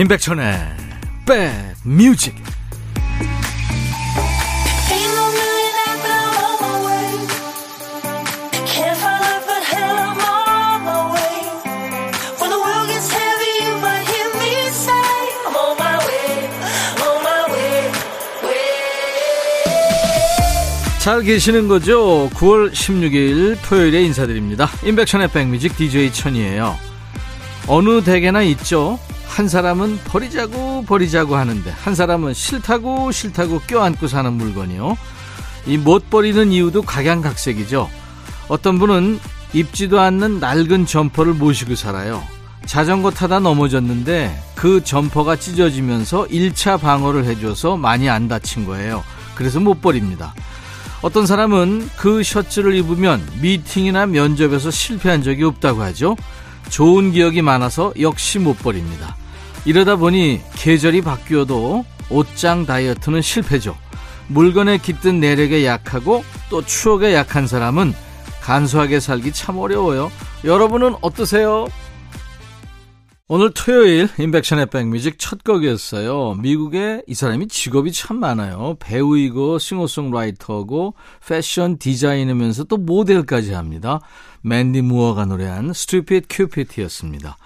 임백천의 백뮤직 잘 계시는 거죠? 9월 16일 토요일에 인사드립니다. 임백천의 백뮤직 DJ 천이에요. 어느 댁에나 있죠? 한 사람은 버리자고 버리자고 하는데 한 사람은 싫다고 싫다고 껴안고 사는 물건이요. 이 못 버리는 이유도 각양각색이죠. 어떤 분은 입지도 않는 낡은 점퍼를 모시고 살아요. 자전거 타다 넘어졌는데 그 점퍼가 찢어지면서 1차 방어를 해줘서 많이 안 다친 거예요. 그래서 못 버립니다. 어떤 사람은 그 셔츠를 입으면 미팅이나 면접에서 실패한 적이 없다고 하죠. 좋은 기억이 많아서 역시 못 버립니다. 이러다 보니 계절이 바뀌어도 옷장 다이어트는 실패죠. 물건에 깃든 내력에 약하고 또 추억에 약한 사람은 간소하게 살기 참 어려워요. 여러분은 어떠세요? 오늘 토요일 인백션의 백뮤직 첫 곡이었어요. 미국에 이 사람이 직업이 참 많아요. 배우이고 싱어송라이터고 패션 디자이너면서 또 모델까지 합니다. 맨디 무어가 노래한 스튜핏 큐피트였습니다.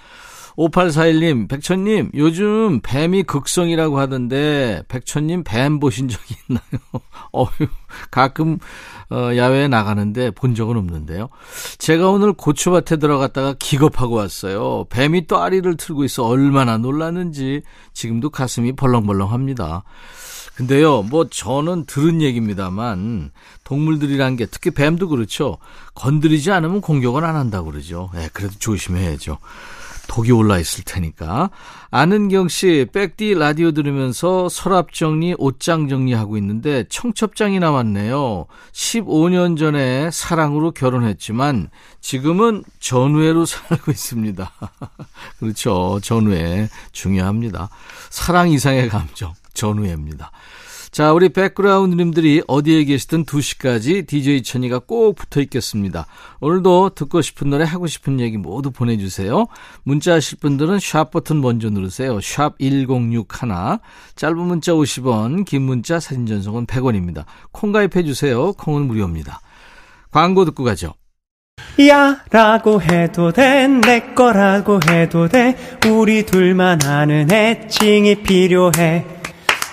5841님, 백천님, 요즘 뱀이 극성이라고 하던데, 백천님 뱀 보신 적이 있나요? 어휴, 가끔, 어, 야외에 나가는데 본 적은 없는데요. 제가 오늘 고추밭에 들어갔다가 기겁하고 왔어요. 뱀이 또 아리를 틀고 있어 얼마나 놀랐는지 지금도 가슴이 벌렁벌렁 합니다. 근데요, 뭐 저는 들은 얘기입니다만 동물들이란 게 특히 뱀도 그렇죠. 건드리지 않으면 공격은 안 한다고 그러죠. 예, 네, 그래도 조심해야죠. 독이 올라 있을 테니까. 아는경 씨, 백디 라디오 들으면서 서랍 정리, 옷장 정리하고 있는데 청첩장이 나왔네요. 15년 전에 사랑으로 결혼했지만 지금은 전우회로 살고 있습니다. 그렇죠. 전우회 중요합니다. 사랑 이상의 감정, 전우회입니다. 자, 우리 백그라운드님들이 어디에 계시든 2시까지 DJ 천이가 꼭 붙어 있겠습니다. 오늘도 듣고 싶은 노래, 하고 싶은 얘기 모두 보내주세요. 문자 하실 분들은 샵 버튼 먼저 누르세요. 샵 1061. 짧은 문자 50원, 긴 문자 사진 전송은 100원입니다. 콩 가입해 주세요. 콩은 무료입니다. 광고 듣고 가죠. 야 라고 해도 돼 내 거라고 해도 돼 우리 둘만 아는 애칭이 필요해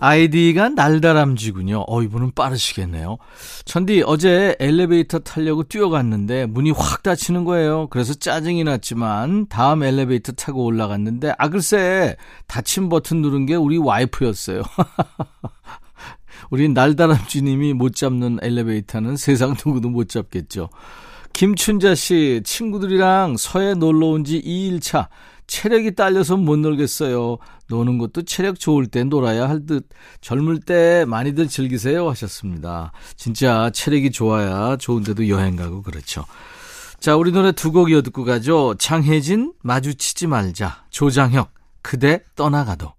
아이디가 날다람쥐군요. 어, 이분은 빠르시겠네요. 천디, 어제 엘리베이터 타려고 뛰어갔는데 문이 확 닫히는 거예요. 그래서 짜증이 났지만 다음 엘리베이터 타고 올라갔는데, 아, 글쎄, 닫힌 버튼 누른 게 우리 와이프였어요. 우리 날다람쥐님이 못 잡는 엘리베이터는 세상 누구도 못 잡겠죠. 김춘자 씨, 친구들이랑 서해 놀러 온 지 2일차. 체력이 딸려서 못 놀겠어요. 노는 것도 체력 좋을 때 놀아야 할 듯. 젊을 때 많이들 즐기세요 하셨습니다. 진짜 체력이 좋아야 좋은데도 여행 가고 그렇죠. 자, 우리 노래 두 곡 이어 듣고 가죠. 장혜진, 마주치지 말자. 조장혁, 그대 떠나가도.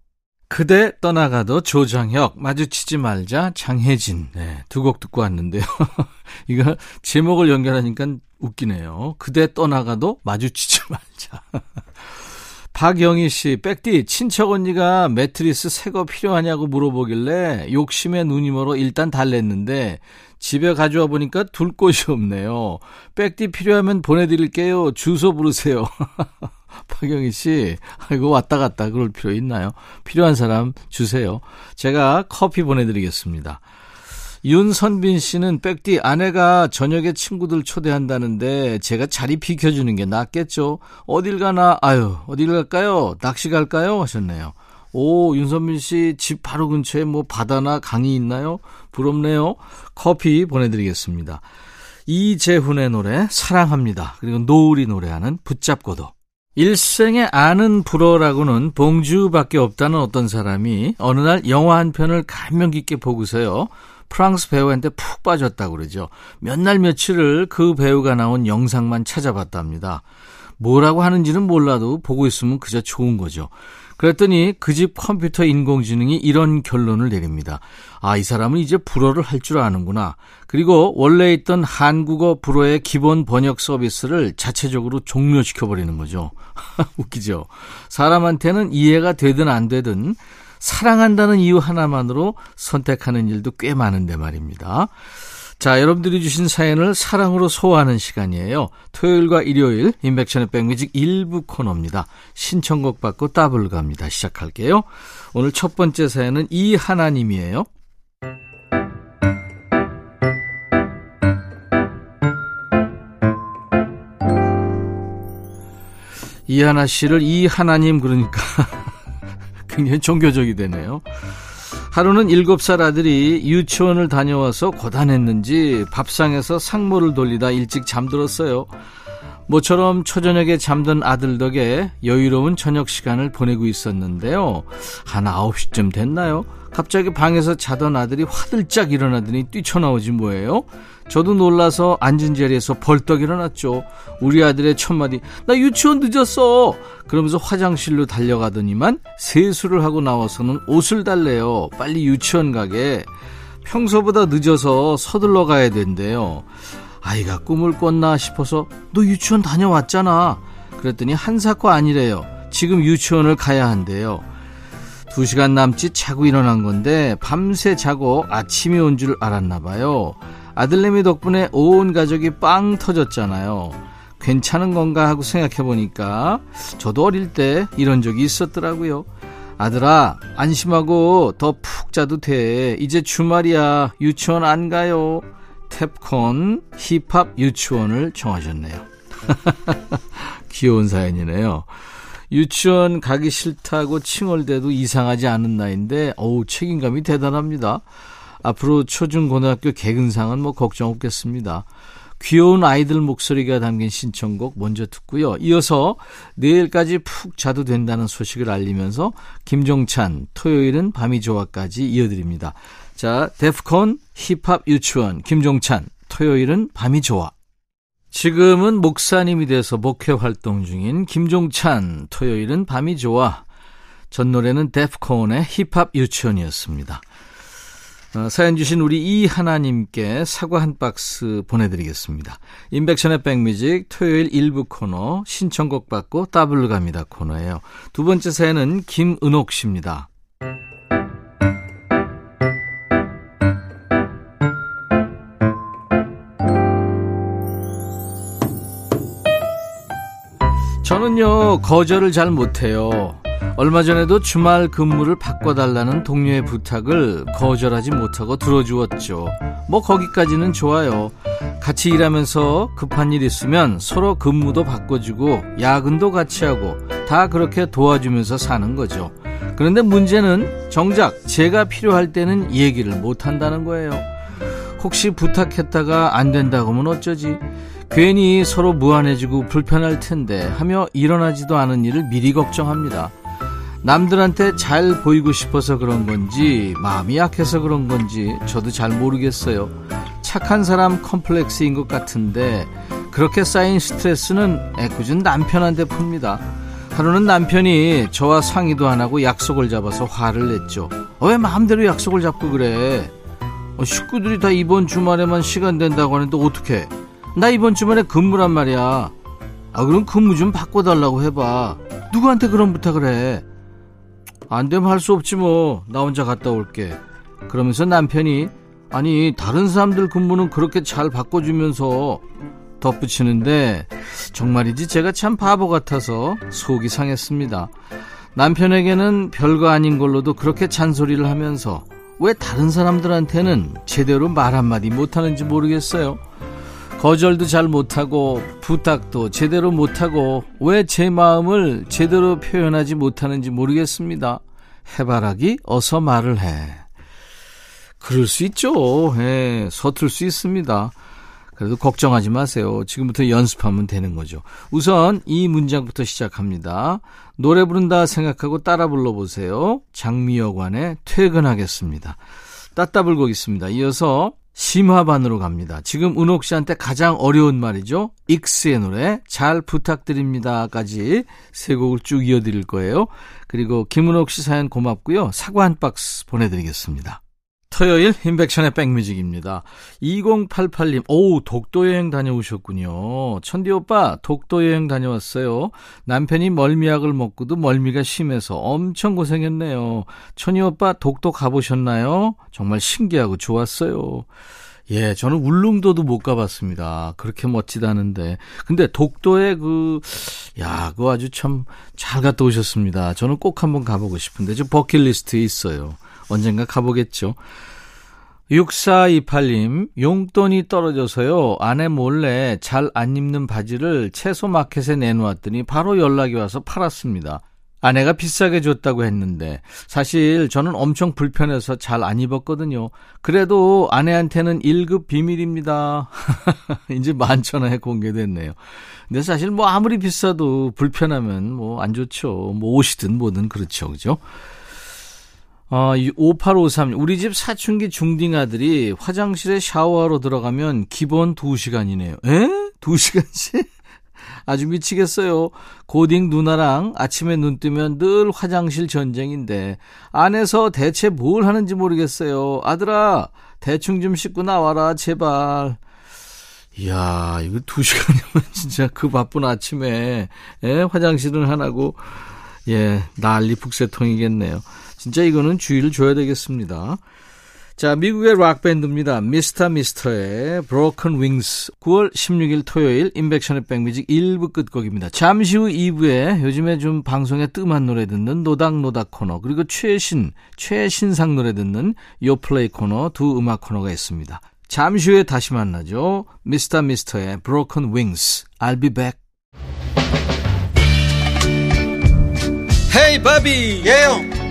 그대 떠나가도 조장혁, 마주치지 말자, 장혜진. 네, 두 곡 듣고 왔는데요. 이거 제목을 연결하니까 웃기네요. 그대 떠나가도 마주치지 말자. 박영희 씨, 백디, 친척 언니가 매트리스 새 거 필요하냐고 물어보길래 욕심에 눈이 멀어 일단 달랬는데 집에 가져와 보니까 둘 곳이 없네요. 백디 필요하면 보내드릴게요. 주소 부르세요. 박영희 씨, 아이고 왔다 갔다 그럴 필요 있나요? 필요한 사람 주세요. 제가 커피 보내드리겠습니다. 윤선빈 씨는 백디 아내가 저녁에 친구들 초대한다는데 제가 자리 비켜주는 게 낫겠죠. 어딜 가나 아유 어딜 갈까요? 낚시 갈까요? 하셨네요. 오 윤선빈 씨 집 바로 근처에 뭐 바다나 강이 있나요? 부럽네요. 커피 보내드리겠습니다. 이재훈의 노래 사랑합니다. 그리고 노을이 노래하는 붙잡고도 일생에 아는 불어라고는 봉주밖에 없다는 어떤 사람이 어느 날 영화 한 편을 감명 깊게 보고서요. 프랑스 배우한테 푹 빠졌다고 그러죠. 몇 날 며칠을 그 배우가 나온 영상만 찾아봤답니다. 뭐라고 하는지는 몰라도 보고 있으면 그저 좋은 거죠. 그랬더니 그 집 컴퓨터 인공지능이 이런 결론을 내립니다. 아, 이 사람은 이제 불어를 할 줄 아는구나. 그리고 원래 있던 한국어 불어의 기본 번역 서비스를 자체적으로 종료시켜버리는 거죠. 웃기죠? 사람한테는 이해가 되든 안 되든 사랑한다는 이유 하나만으로 선택하는 일도 꽤 많은데 말입니다. 자, 여러분들이 주신 사연을 사랑으로 소화하는 시간이에요. 토요일과 일요일 인백션의 백뮤직 일부 코너입니다. 신청곡 받고 따블 갑니다. 시작할게요. 오늘 첫 번째 사연은 이하나님이에요. 이하나 씨를 이하나님 그러니까 굉장히 종교적이 되네요. 하루는 7살 아들이 유치원을 다녀와서 고단했는지 밥상에서 상모를 돌리다 일찍 잠들었어요. 모처럼 초저녁에 잠든 아들 덕에 여유로운 저녁 시간을 보내고 있었는데요. 한 9시쯤 됐나요? 갑자기 방에서 자던 아들이 화들짝 일어나더니 뛰쳐나오지 뭐예요? 저도 놀라서 앉은 자리에서 벌떡 일어났죠. 우리 아들의 첫마디, 나 유치원 늦었어! 그러면서 화장실로 달려가더니만 세수를 하고 나와서는 옷을 달래요. 빨리 유치원 가게. 평소보다 늦어서 서둘러 가야 된대요. 아이가 꿈을 꿨나 싶어서 너 유치원 다녀왔잖아. 그랬더니 한사코 아니래요. 지금 유치원을 가야 한대요. 두 시간 남짓 자고 일어난 건데 밤새 자고 아침이 온 줄 알았나 봐요. 아들내미 덕분에 온 가족이 빵 터졌잖아요. 괜찮은 건가 하고 생각해 보니까 저도 어릴 때 이런 적이 있었더라고요. 아들아, 안심하고 더 푹 자도 돼. 이제 주말이야. 유치원 안 가요. 탭콘 힙합 유치원을 정하셨네요. 귀여운 사연이네요. 유치원 가기 싫다고 칭얼대도 이상하지 않은 나이인데, 어우, 책임감이 대단합니다. 앞으로 초중고등학교 개근상은 뭐 걱정 없겠습니다. 귀여운 아이들 목소리가 담긴 신청곡 먼저 듣고요. 이어서 내일까지 푹 자도 된다는 소식을 알리면서 김종찬 토요일은 밤이 좋아까지 이어드립니다. 자, 데프콘 힙합 유치원 김종찬 토요일은 밤이 좋아. 지금은 목사님이 돼서 목회 활동 중인 김종찬 토요일은 밤이 좋아. 전 노래는 데프콘의 힙합 유치원이었습니다. 어, 사연 주신 우리 이 하나님께 사과 한 박스 보내드리겠습니다. 인백션의 백뮤직 토요일 일부 코너 신청곡 받고 따블로 갑니다 코너예요. 두 번째 사연은 김은옥 씨입니다. 저는요 거절을 잘 못해요. 얼마 전에도 주말 근무를 바꿔달라는 동료의 부탁을 거절하지 못하고 들어주었죠. 뭐 거기까지는 좋아요. 같이 일하면서 급한 일 있으면 서로 근무도 바꿔주고 야근도 같이 하고 다 그렇게 도와주면서 사는 거죠. 그런데 문제는 정작 제가 필요할 때는 얘기를 못 한다는 거예요. 혹시 부탁했다가 안 된다고 하면 어쩌지? 괜히 서로 무안해지고 불편할 텐데 하며 일어나지도 않은 일을 미리 걱정합니다. 남들한테 잘 보이고 싶어서 그런 건지 마음이 약해서 그런 건지 저도 잘 모르겠어요. 착한 사람 컴플렉스인 것 같은데 그렇게 쌓인 스트레스는 애꿎은 남편한테 풉니다. 하루는 남편이 저와 상의도 안 하고 약속을 잡아서 화를 냈죠. 어, 왜 마음대로 약속을 잡고 그래? 어, 식구들이 다 이번 주말에만 시간 된다고 하는데 어떡해? 나 이번 주말에 근무란 말이야. 아, 그럼 근무 좀 바꿔달라고 해봐. 누구한테 그런 부탁을 해? 안 되면 할 수 없지 뭐. 나 혼자 갔다 올게. 그러면서 남편이 아니 다른 사람들 근무는 그렇게 잘 바꿔주면서 덧붙이는데 정말이지 제가 참 바보 같아서 속이 상했습니다. 남편에게는 별거 아닌 걸로도 그렇게 잔소리를 하면서 왜 다른 사람들한테는 제대로 말 한마디 못하는지 모르겠어요. 거절도 잘 못하고 부탁도 제대로 못하고 왜 제 마음을 제대로 표현하지 못하는지 모르겠습니다. 해바라기 어서 말을 해. 그럴 수 있죠. 예, 서툴 수 있습니다. 그래도 걱정하지 마세요. 지금부터 연습하면 되는 거죠. 우선 이 문장부터 시작합니다. 노래 부른다 생각하고 따라 불러보세요. 장미여관의 퇴근하겠습니다. 따따불곡 있습니다. 이어서 심화반으로 갑니다. 지금 은옥 씨한테 가장 어려운 말이죠. 익스의 노래 잘 부탁드립니다까지 세 곡을 쭉 이어드릴 거예요. 그리고 김은옥 씨 사연 고맙고요. 사과 한 박스 보내드리겠습니다. 토요일 인백션의 백뮤직입니다. 2088님, 오, 독도 여행 다녀오셨군요. 천디 오빠, 독도 여행 다녀왔어요. 남편이 멀미약을 먹고도 멀미가 심해서 엄청 고생했네요. 천희 오빠, 독도 가보셨나요? 정말 신기하고 좋았어요. 예, 저는 울릉도도 못 가봤습니다. 그렇게 멋지다는데. 근데 독도에 그, 야, 그거 아주 참 잘 갔다 오셨습니다. 저는 꼭 한번 가보고 싶은데, 저 버킷리스트에 있어요. 언젠가 가보겠죠. 6428님, 용돈이 떨어져서요, 아내 몰래 잘 안 입는 바지를 채소 마켓에 내놓았더니 바로 연락이 와서 팔았습니다. 아내가 비싸게 줬다고 했는데, 사실 저는 엄청 불편해서 잘 안 입었거든요. 그래도 아내한테는 1급 비밀입니다. 이제 만천하에 공개됐네요. 근데 사실 뭐 아무리 비싸도 불편하면 뭐 안 좋죠. 뭐 옷이든 뭐든 그렇죠. 그죠? 어, 5853. 우리 집 사춘기 중딩 아들이 화장실에 샤워하러 들어가면 기본 2시간이네요. 에? 2시간씩? 아주 미치겠어요. 고딩 누나랑 아침에 눈 뜨면 늘 화장실 전쟁인데 안에서 대체 뭘 하는지 모르겠어요. 아들아, 대충 좀 씻고 나와라, 제발. 이야, 이거 2시간이면 진짜 그 바쁜 아침에, 예, 화장실은 하나고, 예, 난리 북새통이겠네요. 진짜 이거는 주의를 줘야 되겠습니다. 자, 미국의 락밴드입니다. 미스터 미스터의 Broken Wings. 9월 16일 토요일 인백션의 백뮤직 1부 끝곡입니다. 잠시 후 2부에 요즘에 좀 방송에 뜸한 노래 듣는 노닥노닥 코너 그리고 최신, 최신상 노래 듣는 요플레이 코너 두 음악 코너가 있습니다. 잠시 후에 다시 만나죠. 미스터 미스터의 Broken Wings. I'll be back. 헤이 바비 예영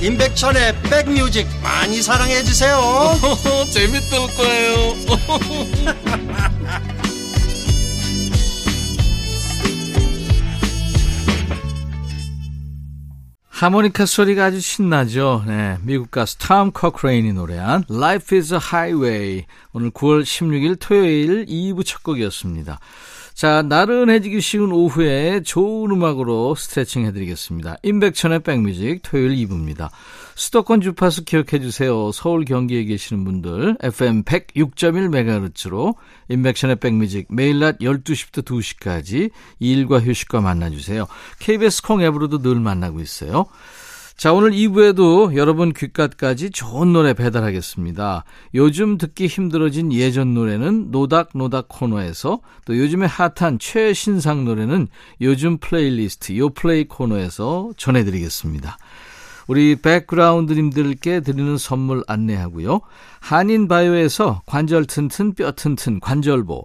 임백천의 백뮤직 많이 사랑해 주세요 재밌을 거예요 하모니카 소리가 아주 신나죠. 네, 미국 가수 톰 커크레인이 노래한 Life is a Highway. 오늘 9월 16일 토요일 2부 첫 곡이었습니다. 자, 나른해지기 쉬운 오후에 좋은 음악으로 스트레칭 해드리겠습니다. 임백천의 백뮤직 토요일 2부입니다. 수도권 주파수 기억해 주세요. 서울 경기에 계시는 분들 FM 106.1MHz로 임백천의 백뮤직 매일 낮 12시부터 2시까지 일과 휴식과 만나주세요. KBS 콩 앱으로도 늘 만나고 있어요. 자, 오늘 2부에도 여러분 귓가까지 좋은 노래 배달하겠습니다. 요즘 듣기 힘들어진 예전 노래는 노닥노닥 코너에서 또 요즘에 핫한 최신상 노래는 요즘 플레이리스트 요플레이 코너에서 전해드리겠습니다. 우리 백그라운드님들께 드리는 선물 안내하고요. 한인바이오에서 관절 튼튼 뼈 튼튼 관절보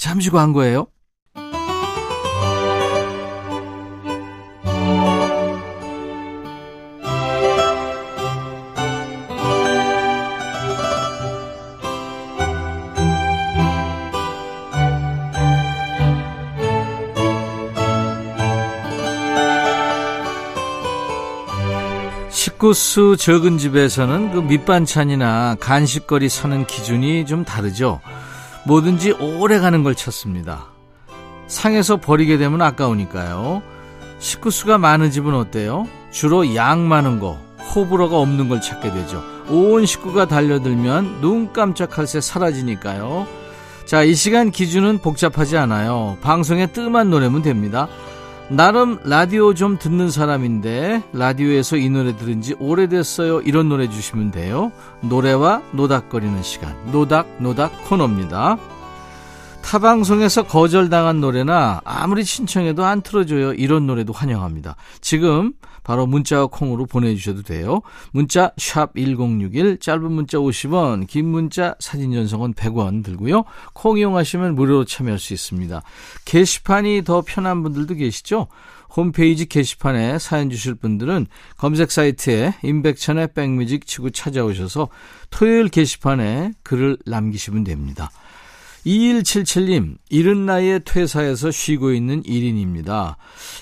잠시 광고예요. 식구수 적은 집에서는 그 밑반찬이나 간식거리 사는 기준이 좀 다르죠. 뭐든지 오래 가는 걸 찾습니다. 상해서 버리게 되면 아까우니까요. 식구수가 많은 집은 어때요? 주로 양 많은 거, 호불호가 없는 걸 찾게 되죠. 온 식구가 달려들면 눈 깜짝할 새 사라지니까요. 자, 이 시간 기준은 복잡하지 않아요. 방송에 뜸한 노래면 됩니다. 나름 라디오 좀 듣는 사람인데 라디오에서 이 노래 들은 지 오래됐어요. 이런 노래 주시면 돼요. 노래와 노닥거리는 시간. 노닥 노닥 코너입니다. 타방송에서 거절당한 노래나 아무리 신청해도 안 틀어줘요. 이런 노래도 환영합니다. 지금 바로 문자와 콩으로 보내주셔도 돼요. 문자 1061, 짧은 문자 50원, 긴 문자 사진 전송은 100원 들고요. 콩 이용하시면 무료로 참여할 수 있습니다. 게시판이 더 편한 분들도 계시죠? 홈페이지 게시판에 사연 주실 분들은 검색 사이트에 임백천의 백뮤직 치고 찾아오셔서 토요일 게시판에 글을 남기시면 됩니다. 2177님, 이른 나이에 퇴사해서 쉬고 있는 1인입니다.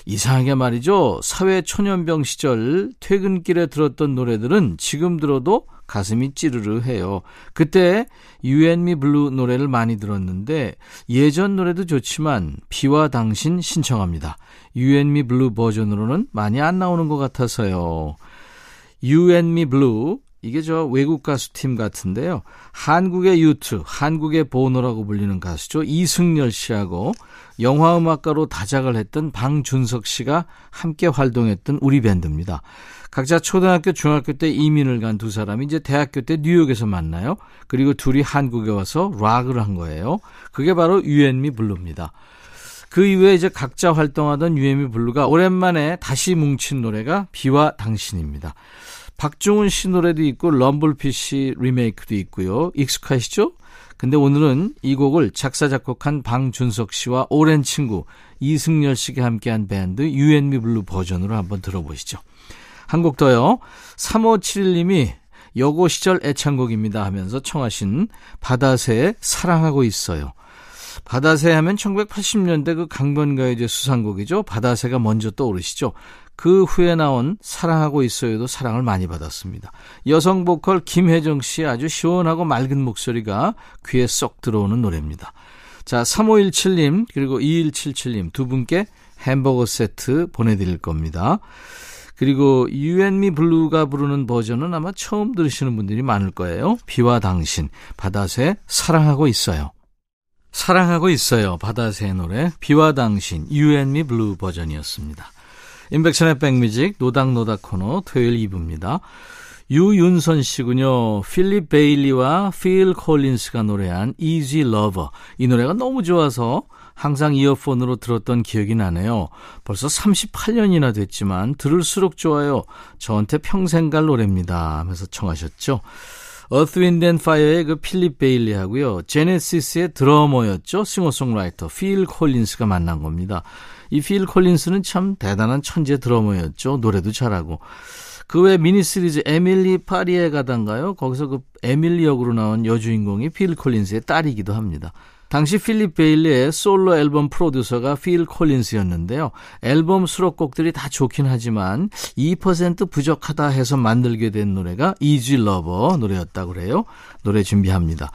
이상하게 말이죠. 사회 초년병 시절 퇴근길에 들었던 노래들은 지금 들어도 가슴이 찌르르 해요. 그때 유앤미 블루 노래를 많이 들었는데 예전 노래도 좋지만 비와 당신 신청합니다. 유앤미 블루 버전으로는 많이 안 나오는 것 같아서요. 유앤미 블루 이게 저 외국 가수 팀 같은데요. 한국의 U2, 한국의 보노라고 불리는 가수죠. 이승열 씨하고 영화 음악가로 다작을 했던 방준석 씨가 함께 활동했던 우리 밴드입니다. 각자 초등학교, 중학교 때 이민을 간 두 사람이 이제 대학교 때 뉴욕에서 만나요. 그리고 둘이 한국에 와서 락을 한 거예요. 그게 바로 유앤미 블루입니다. 그 이후에 이제 각자 활동하던 유앤미 블루가 오랜만에 다시 뭉친 노래가 비와 당신입니다. 박중훈 씨 노래도 있고 럼블피쉬 리메이크도 있고요. 익숙하시죠? 근데 오늘은 이 곡을 작사 작곡한 방준석 씨와 오랜 친구 이승열 씨가 함께한 밴드 유앤미 블루 버전으로 한번 들어보시죠. 한 곡 더요. 3571님이 여고 시절 애창곡입니다 하면서 청하신 바다새의 사랑하고 있어요. 바다새 하면 1980년대 그 강변가요제 수상곡이죠. 바다새가 먼저 떠오르시죠. 그 후에 나온 사랑하고 있어요도 사랑을 많이 받았습니다. 여성 보컬 김혜정 씨의 아주 시원하고 맑은 목소리가 귀에 쏙 들어오는 노래입니다. 자, 3517님 그리고 2177님 두 분께 햄버거 세트 보내드릴 겁니다. 그리고 유앤미 블루가 부르는 버전은 아마 처음 들으시는 분들이 많을 거예요. 비와 당신, 바다새 사랑하고 있어요. 사랑하고 있어요. 바다새 노래 비와 당신 유앤미 블루 버전이었습니다. 임백천의 백뮤직 노닥노닥 코너 토요일 2부입니다. 유윤선 씨군요. 필립 베일리와 필 콜린스가 노래한 Easy Lover. 이 노래가 너무 좋아서 항상 이어폰으로 들었던 기억이 나네요. 벌써 38년이나 됐지만 들을수록 좋아요. 저한테 평생 갈 노래입니다. 하면서 청하셨죠. Earth, Wind and Fire의 그 필립 베일리 하고요. 제네시스의 드러머였죠. 싱어송라이터 필 콜린스가 만난 겁니다. 이 필 콜린스는 참 대단한 천재 드러머였죠. 노래도 잘하고. 그 외 미니 시리즈 에밀리 파리에 가다인가요? 거기서 그 에밀리 역으로 나온 여주인공이 필 콜린스의 딸이기도 합니다. 당시 필립 베일리의 솔로 앨범 프로듀서가 필 콜린스였는데요. 앨범 수록곡들이 다 좋긴 하지만 2% 부족하다 해서 만들게 된 노래가 Easy Lover 노래였다고 그래요. 노래 준비합니다.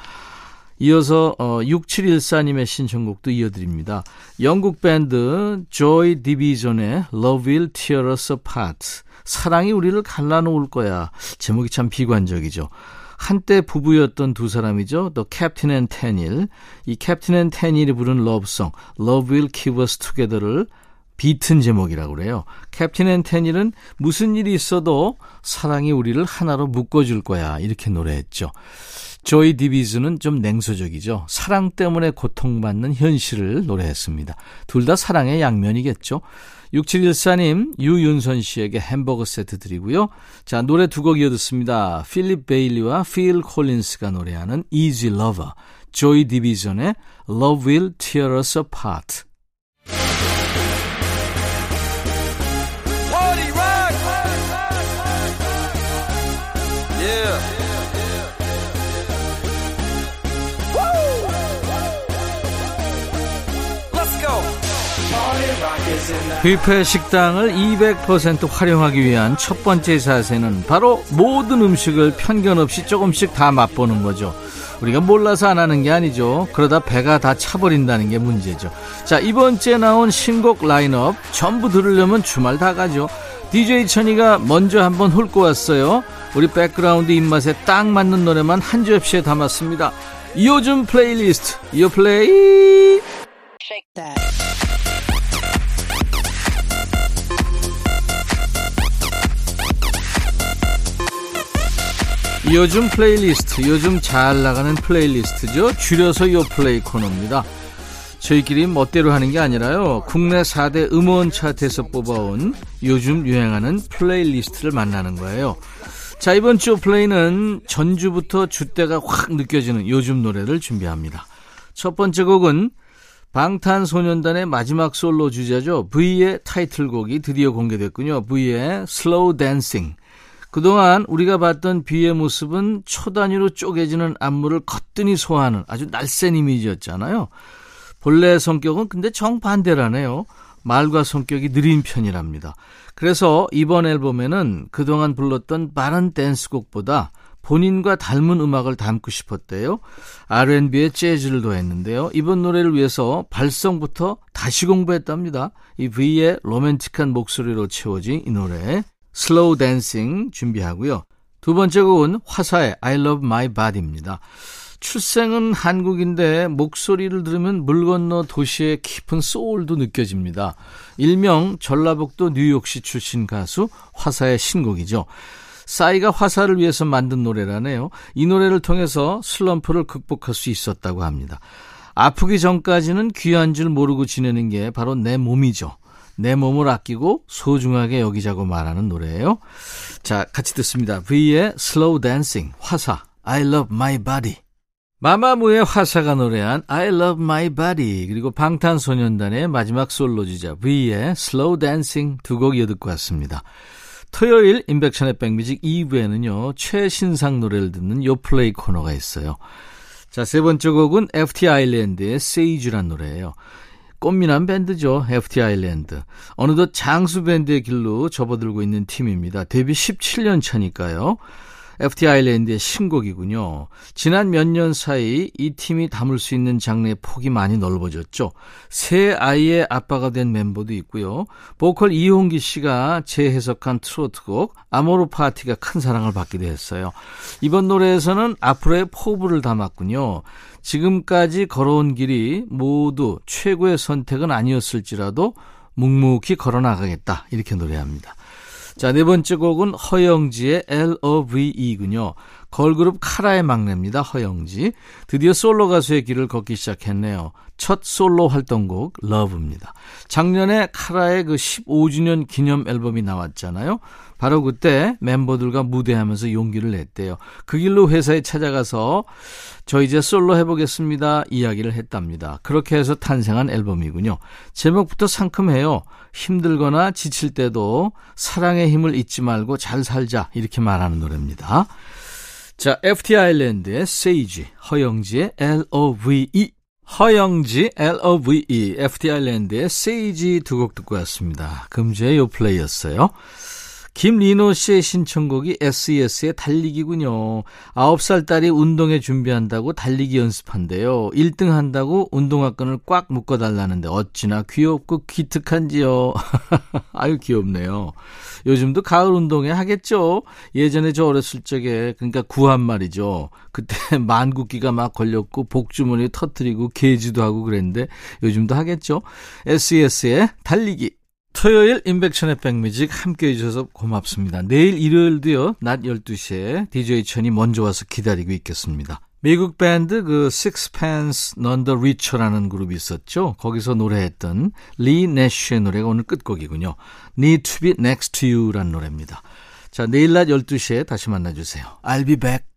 이어서 어, 6714님의 신청곡도 이어드립니다. 영국 밴드 Joy Division의 Love Will Tear Us Apart. 사랑이 우리를 갈라놓을 거야. 제목이 참 비관적이죠. 한때 부부였던 두 사람이죠. 또 캡틴 앤 테닐. 이 캡틴 앤 테닐이 부른 love song Love Will Keep Us Together를 비튼 제목이라고 그래요. 캡틴 앤 테닐은 무슨 일이 있어도 사랑이 우리를 하나로 묶어줄 거야. 이렇게 노래했죠. 조이 디비전은 좀 냉소적이죠. 사랑 때문에 고통받는 현실을 노래했습니다. 둘 다 사랑의 양면이겠죠. 6714님, 유윤선 씨에게 햄버거 세트 드리고요. 자, 노래 두 곡 이어 듣습니다. 필립 베일리와 필 콜린스가 노래하는 Easy Lover, 조이 디비전의 Love Will Tear Us Apart. 뷔페 식당을 200% 활용하기 위한 첫 번째 자세는 바로 모든 음식을 편견 없이 조금씩 다 맛보는 거죠. 우리가 몰라서 안 하는 게 아니죠. 그러다 배가 다 차버린다는 게 문제죠. 자, 이번 주에 나온 신곡 라인업 전부 들으려면 주말 다 가죠. DJ 천이가 먼저 한번 훑고 왔어요. 우리 백그라운드 입맛에 딱 맞는 노래만 한 접시에 담았습니다. 요즘 플레이리스트, 요 플레이. 요즘 플레이리스트, 요즘 잘 나가는 플레이리스트죠. 줄여서 요 플레이 코너입니다. 저희끼리 멋대로 하는 게 아니라요. 국내 4대 음원 차트에서 뽑아온 요즘 유행하는 플레이리스트를 만나는 거예요. 자, 이번 주 플레이는 전주부터 주대가 확 느껴지는 요즘 노래를 준비합니다. 첫 번째 곡은 방탄소년단의 마지막 솔로 주자죠. V의 타이틀곡이 드디어 공개됐군요. V의 Slow Dancing. 그동안 우리가 봤던 비의 모습은 초 단위로 쪼개지는 안무를 거뜬히 소화하는 아주 날쌘 이미지였잖아요. 본래 성격은 근데 정반대라네요. 말과 성격이 느린 편이랍니다. 그래서 이번 앨범에는 그동안 불렀던 빠른 댄스곡보다 본인과 닮은 음악을 담고 싶었대요. R&B에 재즈를 더했는데요. 이번 노래를 위해서 발성부터 다시 공부했답니다. 이 V의 로맨틱한 목소리로 채워진 이 노래 Slow Dancing 준비하고요. 두 번째 곡은 화사의 I Love My Body입니다. 출생은 한국인데 목소리를 들으면 물 건너 도시의 깊은 소울도 느껴집니다. 일명 전라북도 뉴욕시 출신 가수 화사의 신곡이죠. 싸이가 화사를 위해서 만든 노래라네요. 이 노래를 통해서 슬럼프를 극복할 수 있었다고 합니다. 아프기 전까지는 귀한 줄 모르고 지내는 게 바로 내 몸이죠. 내 몸을 아끼고 소중하게 여기자고 말하는 노래예요. 자, 같이 듣습니다. V의 Slow Dancing, 화사, I Love My Body. 마마무의 화사가 노래한 I Love My Body 그리고 방탄소년단의 마지막 솔로 주자 V의 Slow Dancing 두 곡 이어 듣고 왔습니다. 토요일 인백션의 백뮤직 2부에는요 최신상 노래를 듣는 요플레이 코너가 있어요. 자 세 번째 곡은 FT 아일랜드의 세이주란 노래예요. 꽃미남 밴드죠. FT 아일랜드. 어느덧 장수 밴드의 길로 접어들고 있는 팀입니다. 데뷔 17년 차니까요. FT 아일랜드의 신곡이군요. 지난 몇 년 사이 이 팀이 담을 수 있는 장르의 폭이 많이 넓어졌죠. 새 아이의 아빠가 된 멤버도 있고요. 보컬 이홍기 씨가 재해석한 트로트곡 아모르 파티가 큰 사랑을 받기도 했어요. 이번 노래에서는 앞으로의 포부를 담았군요. 지금까지 걸어온 길이 모두 최고의 선택은 아니었을지라도 묵묵히 걸어나가겠다. 이렇게 노래합니다. 자, 네 번째 곡은 허영지의 L.O.V.E군요. 걸그룹 카라의 막내입니다. 허영지. 드디어 솔로 가수의 길을 걷기 시작했네요. 첫 솔로 활동곡 러브입니다. 작년에 카라의 그 15주년 기념 앨범이 나왔잖아요. 바로 그때 멤버들과 무대하면서 용기를 냈대요. 그 길로 회사에 찾아가서 저 이제 솔로 해보겠습니다. 이야기를 했답니다. 그렇게 해서 탄생한 앨범이군요. 제목부터 상큼해요. 힘들거나 지칠 때도 사랑의 힘을 잊지 말고 잘 살자. 이렇게 말하는 노래입니다. 자, FT 아일랜드의 Sage, 허영지의 L-O-V-E. 허영지, L-O-V-E, FT 아일랜드의 Sage 두 곡 듣고 왔습니다. 금주의 요 플레이였어요. 김리노 씨의 신청곡이 SES의 달리기군요. 9살 딸이 운동회 준비한다고 달리기 연습한대요. 1등 한다고 운동화끈을 꽉 묶어달라는데 어찌나 귀엽고 기특한지요. 아유 귀엽네요. 요즘도 가을 운동회 하겠죠. 예전에 저 어렸을 적에 그러니까 구한 말이죠. 그때 만국기가 막 걸렸고 복주머니 터트리고 개지도 하고 그랬는데 요즘도 하겠죠. SES의 달리기. 토요일 인백천의 백뮤직 함께 해주셔서 고맙습니다. 내일 일요일도요, 낮 12시에 DJ 천이 먼저 와서 기다리고 있겠습니다. 미국 밴드 그 Sixpence None the Richer라는 그룹이 있었죠. 거기서 노래했던 리 내쉬의 노래가 오늘 끝곡이군요. Need to be next to you라는 노래입니다. 자, 내일 낮 12시에 다시 만나주세요. I'll be back.